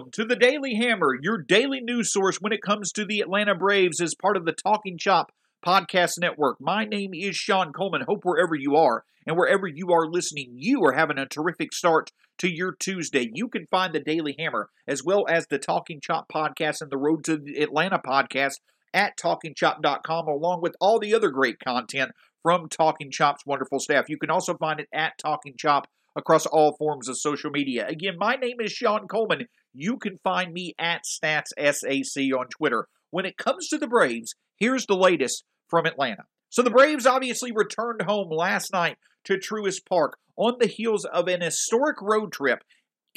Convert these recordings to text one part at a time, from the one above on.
Welcome to the Daily Hammer, your daily news source when it comes to the Atlanta Braves as part of the Talking Chop podcast network. My name is Shawn Coleman. Hope wherever you are and wherever you are listening, you are having a terrific start to your Tuesday. You can find the Daily Hammer as well as the Talking Chop podcast and the Road to Atlanta podcast at talkingchop.com along with all the other great content from Talking Chop's wonderful staff. You can also find it at Talking Chop across all forms of social media. Again, my name is Shawn Coleman. You can find me at StatsSAC on Twitter. When it comes to the Braves, here's the latest from Atlanta. So the Braves obviously returned home last night to Truist Park on the heels of an historic road trip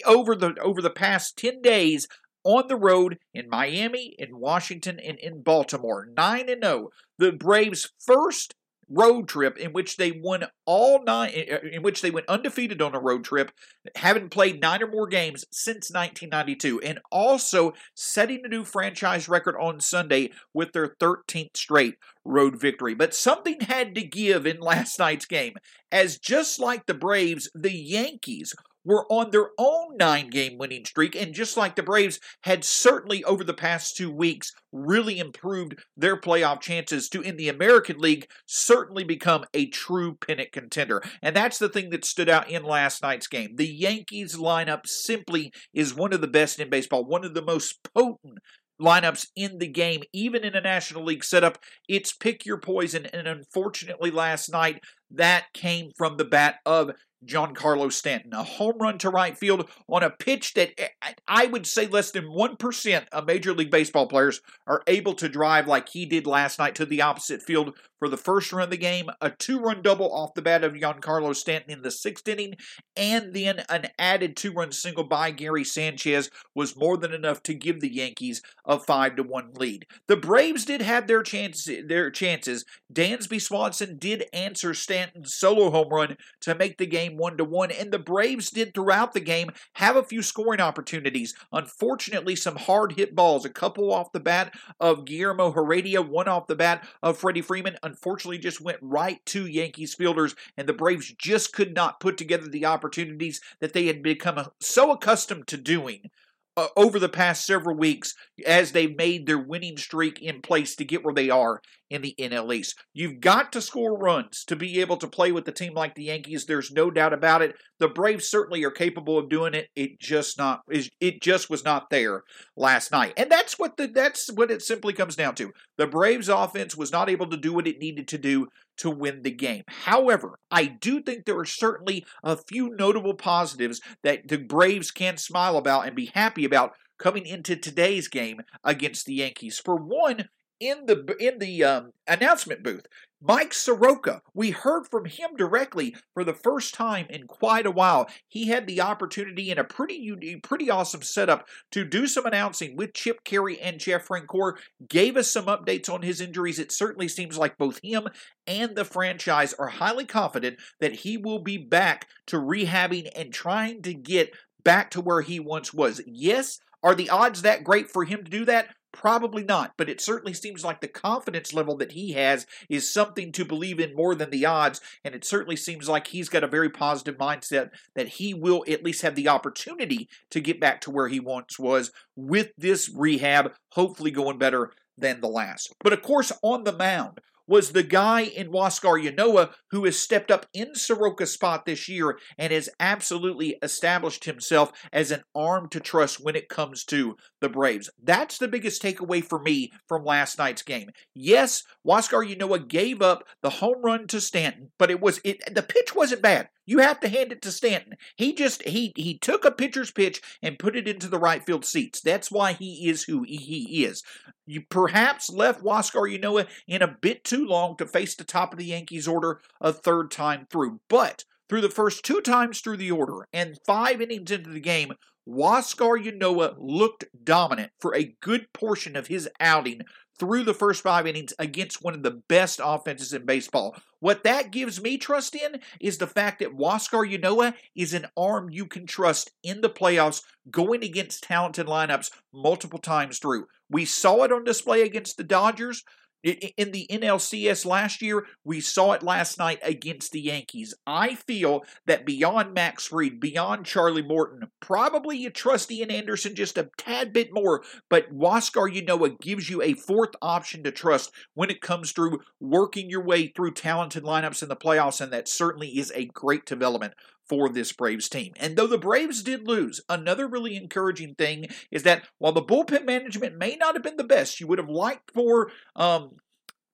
over the over the past 10 days on the road in Miami, in Washington, and in Baltimore. 9 and 0. The Braves' first road trip in which they won all nine, in which they went undefeated on a road trip, haven't played nine or more games since 1992, and also setting a new franchise record on Sunday with their 13th straight road victory. But something had to give in last night's game, as just like the Braves, the Yankees were on their own nine game winning streak, and just like the Braves had certainly over the past two weeks really improved their playoff chances to, in the American League, certainly become a true pennant contender. And that's the thing that stood out in last night's game. The Yankees lineup simply is one of the best in baseball, one of the most potent lineups in the game, even in a National League setup. It's pick your poison. And unfortunately, last night, that came from the bat of Giancarlo Stanton. A home run to right field on a pitch that eh, I would say less than 1% of Major League Baseball players are able to drive like he did last night to the opposite field for the first run of the game. A two run double off the bat of Giancarlo Stanton in the sixth inning, and then an added two run single by Gary Sanchez was more than enough to give the Yankees a 5 to 1 lead. The Braves did have their chances. Their chances. Dansby Swanson did answer Stanton's solo home run to make the game game one to one, and the Braves did throughout the game have a few scoring opportunities. Unfortunately, some hard hit balls, a couple off the bat of Guillermo Heredia, one off the bat of Freddie Freeman, unfortunately just went right to Yankees fielders, and the Braves just could not put together the opportunities that they had become so accustomed to doing uh, over the past several weeks as they've made their winning streak in place to get where they are in the NL East. You've got to score runs to be able to play with a team like the Yankees. There's no doubt about it. The Braves certainly are capable of doing it. It just not is. it just was not there last night. And that's what the that's what it simply comes down to. The Braves offense was not able to do what it needed to do to win the game. However, I do think there are certainly a few notable positives that the Braves can smile about and be happy about coming into today's game against the Yankees. For one, in the in the um, announcement booth. Mike Soroka, we heard from him directly for the first time in quite a while. He had the opportunity in a pretty unique, pretty awesome setup to do some announcing with Chip Caray and Jeff Francoeur. Gave us some updates on his injuries. It certainly seems like both him and the franchise are highly confident that he will be back to rehabbing and trying to get back to where he once was. Yes, are the odds that great for him to do that? Probably not, but it certainly seems like the confidence level that he has is something to believe in more than the odds, and it certainly seems like he's got a very positive mindset that he will at least have the opportunity to get back to where he once was with this rehab, hopefully going better than the last. But of course, on the mound, was the guy in Huascar Ynoa who has stepped up in Soroka's spot this year and has absolutely established himself as an arm to trust when it comes to the Braves. That's the biggest takeaway for me from last night's game. Yes, Huascar Ynoa gave up the home run to Stanton, but it was it the pitch wasn't bad. You have to hand it to Stanton. He just he he took a pitcher's pitch and put it into the right field seats. That's why he is who he is. You perhaps left Huascar Ynoa in a bit too long to face the top of the Yankees order a third time through. But through the first two times through the order and five innings into the game, Huascar Ynoa looked dominant for a good portion of his outing through the first five innings against one of the best offenses in baseball. What that gives me trust in is the fact that Huascar Ynoa is an arm you can trust in the playoffs going against talented lineups multiple times through. We saw it on display against the Dodgers in the NLCS last year. We saw it last night against the Yankees. I feel that beyond Max Fried, beyond Charlie Morton, probably you trust Ian Anderson just a tad bit more, but Huascar Ynoa gives you a fourth option to trust when it comes through working your way through talented lineups in the playoffs, and that certainly is a great development for this Braves team. And though the Braves did lose, another really encouraging thing is that while the bullpen management may not have been the best, you would have liked for um,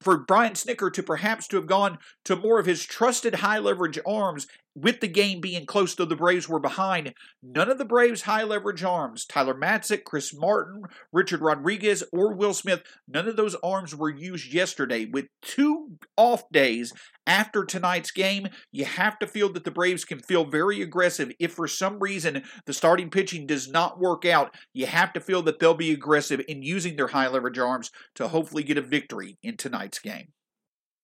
for Brian Snitker to perhaps to have gone to more of his trusted high leverage arms with the game being close though the Braves were behind, none of the Braves' high leverage arms, Tyler Matzek, Chris Martin, Richard Rodriguez, or Will Smith, none of those arms were used yesterday. With two off days after tonight's game, you have to feel that the Braves can feel very aggressive. If for some reason the starting pitching does not work out, you have to feel that they'll be aggressive in using their high leverage arms to hopefully get a victory in tonight's game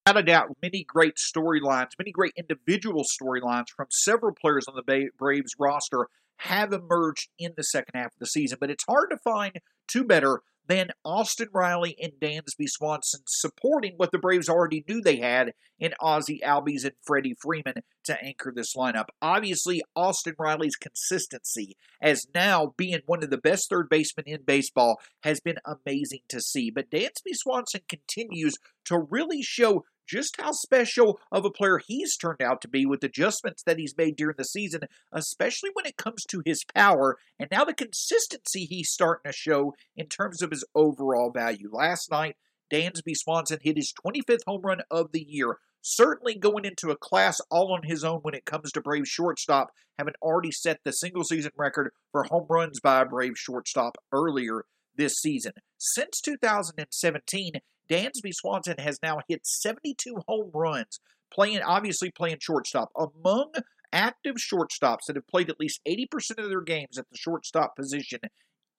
without a doubt, many great storylines, many great individual storylines from several players on the Braves roster have emerged in the second half of the season. But it's hard to find two better than Austin Riley and Dansby Swanson supporting what the Braves already knew they had in Ozzie Albies and Freddie Freeman to anchor this lineup. Obviously, Austin Riley's consistency as now being one of the best third basemen in baseball has been amazing to see. But Dansby Swanson continues to really show just how special of a player he's turned out to be with adjustments that he's made during the season, especially when it comes to his power and now the consistency he's starting to show in terms of his overall value. Last night, Dansby Swanson hit his 25th home run of the year. Certainly going into a class all on his own when it comes to Brave shortstop, having already set the single season record for home runs by a Brave shortstop earlier this season. Since 2017, Dansby Swanson has now hit 72 home runs, playing obviously playing shortstop. Among active shortstops that have played at least 80% of their games at the shortstop position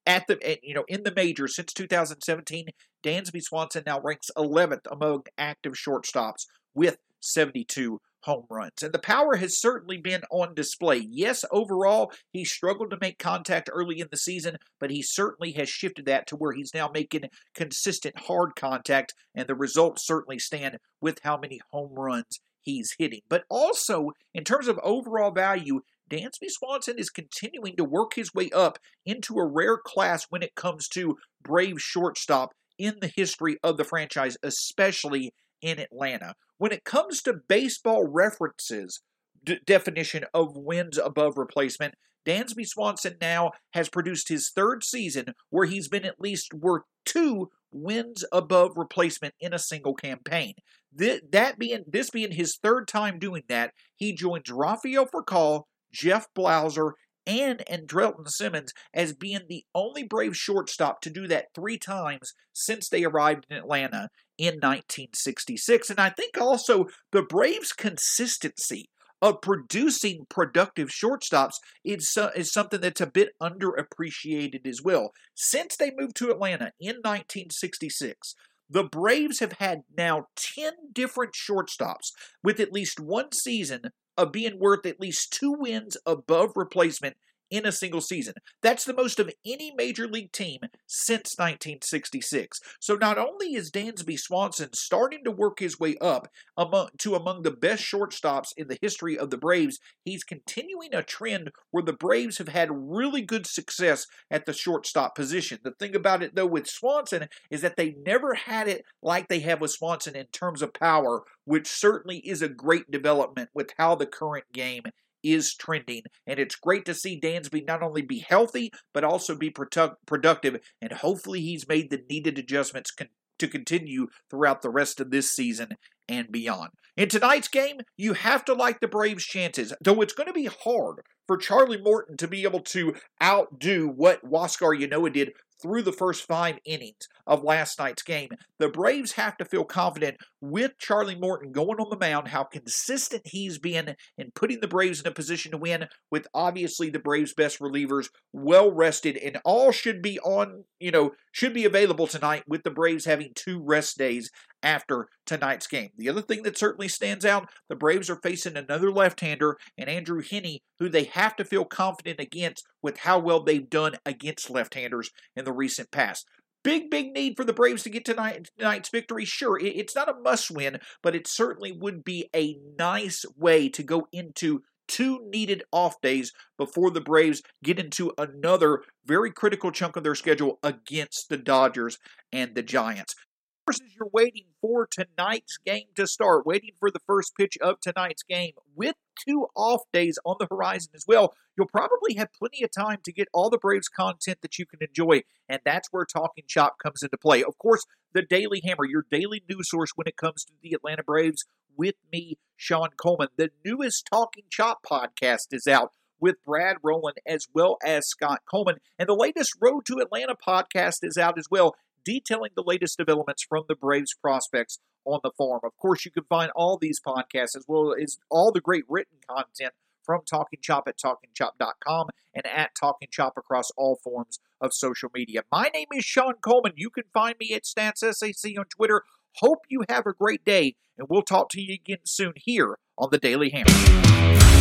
at the you know in the major since 2017, Dansby Swanson now ranks 11th among active shortstops with 72 home runs. And the power has certainly been on display. Yes, overall, he struggled to make contact early in the season, but he certainly has shifted that to where he's now making consistent hard contact, and the results certainly stand with how many home runs he's hitting. But also, in terms of overall value, Dansby Swanson is continuing to work his way up into a rare class when it comes to Brave shortstop in the history of the franchise, especially in Atlanta. When it comes to baseball references, d- definition of wins above replacement, Dansby Swanson now has produced his third season where he's been at least worth two wins above replacement in a single campaign. Th- that being this being his third time doing that, he joins Rafael Furcal, Jeff Blauser, and Andrelton Simmons as being the only Brave shortstop to do that three times since they arrived in Atlanta in 1966. And I think also the Braves' consistency of producing productive shortstops is, uh, is something that's a bit underappreciated as well. Since they moved to Atlanta in 1966, the Braves have had now 10 different shortstops with at least one season of being worth at least two wins above replacement in a single season. That's the most of any major league team since 1966. So not only is Dansby Swanson starting to work his way up among, to among the best shortstops in the history of the Braves, he's continuing a trend where the Braves have had really good success at the shortstop position. The thing about it, though, with Swanson is that they never had it like they have with Swanson in terms of power, which certainly is a great development with how the current game is trending. And it's great to see Dansby not only be healthy, but also be produ- productive. And hopefully, he's made the needed adjustments con- to continue throughout the rest of this season and beyond. In tonight's game, you have to like the Braves' chances, though it's going to be hard for Charlie Morton to be able to outdo what Huascar Ynoa did through the first five innings of last night's game. The Braves have to feel confident with Charlie Morton going on the mound, how consistent he's been in putting the Braves in a position to win, with obviously the Braves' best relievers well rested, and all should be on, you know, should be available tonight with the Braves having two rest days after tonight's game. The other thing that certainly stands out the Braves are facing another left hander and Andrew Heaney, who they have to feel confident against with how well they've done against left handers in the recent past. Big, big need for the Braves to get tonight, tonight's victory. Sure, it's not a must win, but it certainly would be a nice way to go into two needed off days before the Braves get into another very critical chunk of their schedule against the Dodgers and the Giants as you're waiting for tonight's game to start, waiting for the first pitch of tonight's game, with two off days on the horizon as well, you'll probably have plenty of time to get all the Braves content that you can enjoy, and that's where Talking Chop comes into play. Of course, the Daily Hammer, your daily news source when it comes to the Atlanta Braves, with me, Shawn Coleman. The newest Talking Chop podcast is out with Brad Rowland as well as Scott Coleman. And the latest Road to Atlanta podcast is out as well detailing the latest developments from the Braves prospects on the farm. Of course, you can find all these podcasts as well as all the great written content from Talking Chop at TalkingChop.com and at Talking Chop across all forms of social media. My name is Shawn Coleman. You can find me at StatsSAC on Twitter. Hope you have a great day, and we'll talk to you again soon here on the Daily Hammer.